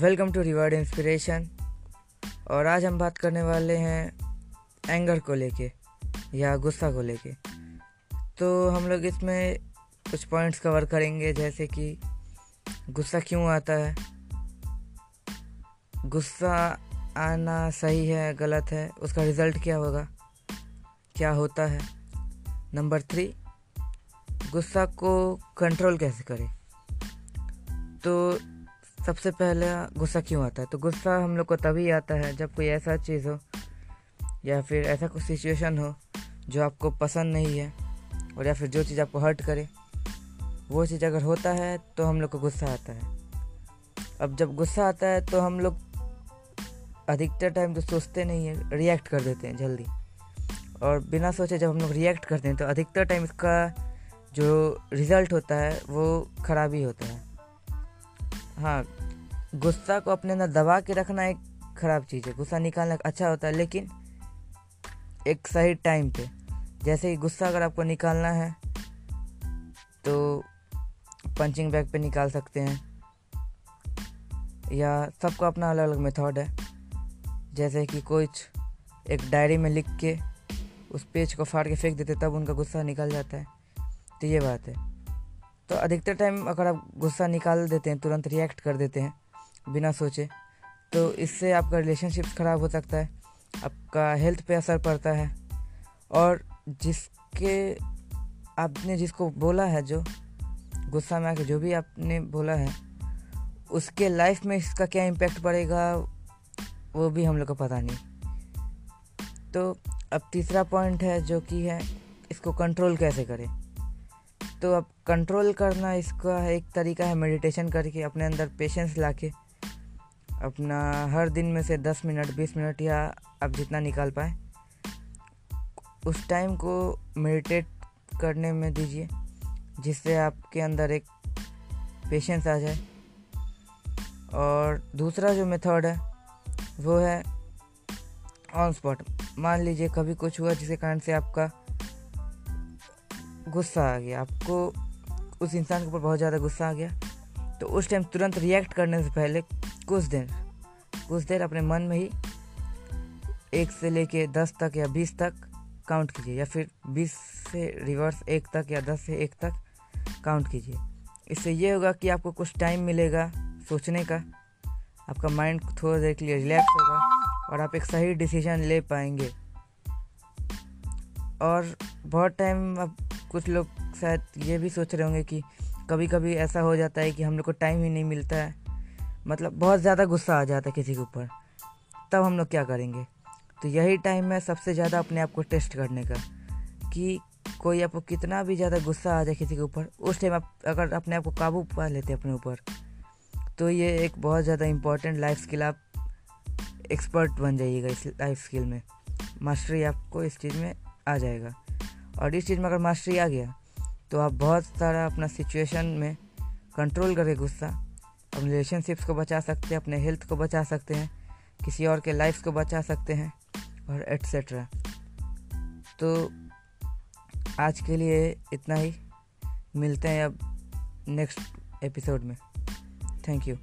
Welcome to revered inspiration. और आज हम बात करने वाले हैं एंगर को लेके, या गुस्सा को लेके। तो हम लोग इसमें कुछ पॉइंट्स कवर करेंगे, जैसे कि गुस्सा क्यों आता है? गुस्सा आना सही है, गलत है? उसका रिज़ल्ट क्या होगा? क्या होता है? नंबर थ्री, गुस्सा को कंट्रोल कैसे करें? तो सबसे पहले गुस्सा क्यों आता है? तो गुस्सा हम लोग को तभी आता है जब कोई ऐसा चीज़ हो, या फिर ऐसा कोई सिचुएशन हो जो आपको पसंद नहीं है, और या फिर जो चीज़ आपको हर्ट करे, वो चीज़ अगर होता है तो हम लोग को गुस्सा आता है। अब जब गुस्सा आता है तो हम लोग अधिकतर टाइम तो सोचते नहीं है रिएक्ट कर देते हैं जल्दी। और बिना सोचे जब हम लोग रिएक्ट करते हैं तो अधिकतर टाइम इसका जो रिज़ल्ट होता है वो ख़राब ही होता है। हाँ गुस्सा को अपने अंदर दबा के रखना एक ख़राब चीज़ है। गुस्सा निकालना अच्छा होता है, लेकिन एक सही टाइम पे। जैसे कि गुस्सा अगर आपको निकालना है तो पंचिंग बैग पे निकाल सकते हैं। या सबका अपना अलग अलग मेथड है। जैसे कि कुछ एक डायरी में लिख के उस पेज को फाड़ के फेंक देते, तब उनका गुस्सा निकल जाता है। तो ये बात है। तो अधिकतर टाइम अगर आप गुस्सा निकाल देते हैं, तुरंत रिएक्ट कर देते हैं बिना सोचे। तो इससे आपका रिलेशनशिप ख़राब हो सकता है, आपका हेल्थ पे असर पड़ता है। और जिसके, आपने जिसको बोला है जो, गुस्सा में आके जो भी आपने बोला है, उसके लाइफ में इसका क्या इम्पेक्ट पड़ेगा, वो भी हम लोग को पता नहीं। तो अब तीसरा पॉइंट है जो कि है, इसको कंट्रोल कैसे करें? तो अब कंट्रोल करना इसका एक तरीका है मेडिटेशन करके, अपने अंदर पेशेंस ला के अपना हर दिन में से दस मिनट, बीस मिनट या आप जितना निकाल पाए, उस टाइम को मेडिटेट करने में दीजिए, जिससे आपके अंदर एक पेशेंस आ जाए। और दूसरा जो मेथड है, वो है ऑन स्पॉट मान लीजिए कभी कुछ हुआ जिसके कारण से आपका गुस्सा आ गया, आपको उस इंसान के ऊपर बहुत ज़्यादा गुस्सा आ गया तो उस टाइम तुरंत रिएक्ट करने से पहले कुछ देर कुछ देर अपने मन में ही एक से लेके दस तक या बीस तक काउंट कीजिए, या फिर बीस से रिवर्स एक तक या दस से एक तक काउंट कीजिए। इससे ये होगा कि आपको कुछ टाइम मिलेगा सोचने का, आपका माइंड थोड़ा देर के लिए रिलैक्स होगा और आप एक सही डिसीज़न ले पाएँगे। और बहुत टाइम अब कुछ लोग शायद ये भी सोच रहे होंगे कि कभी कभी ऐसा हो जाता है कि हम लोग को टाइम ही नहीं मिलता है। मतलब बहुत ज़्यादा गुस्सा आ जाता है किसी के ऊपर। तब हम लोग क्या करेंगे? तो यही टाइम है सबसे ज़्यादा अपने आप को टेस्ट करने का कि कोई आपको कितना भी ज़्यादा गुस्सा आ जाए किसी के ऊपर, उस टाइम आप अगर अपने आप को काबू पा लेते अपने ऊपर तो ये एक बहुत ज़्यादा इम्पोर्टेंट लाइफ स्किल आप एक्सपर्ट बन जाइएगा इस लाइफ स्किल में। मास्टरी आपको इस चीज़ में आ जाएगा। और इस चीज़ में अगर मास्टरी आ गया तो आप बहुत सारा अपना सिचुएशन में कंट्रोल करके गुस्सा अपने रिलेशनशिप्स को बचा सकते हैं, अपने हेल्थ को बचा सकते हैं, किसी और के लाइफ को बचा सकते हैं, और एट्सेट्रा तो आज के लिए इतना ही. मिलते हैं अब नेक्स्ट एपिसोड में. Thank you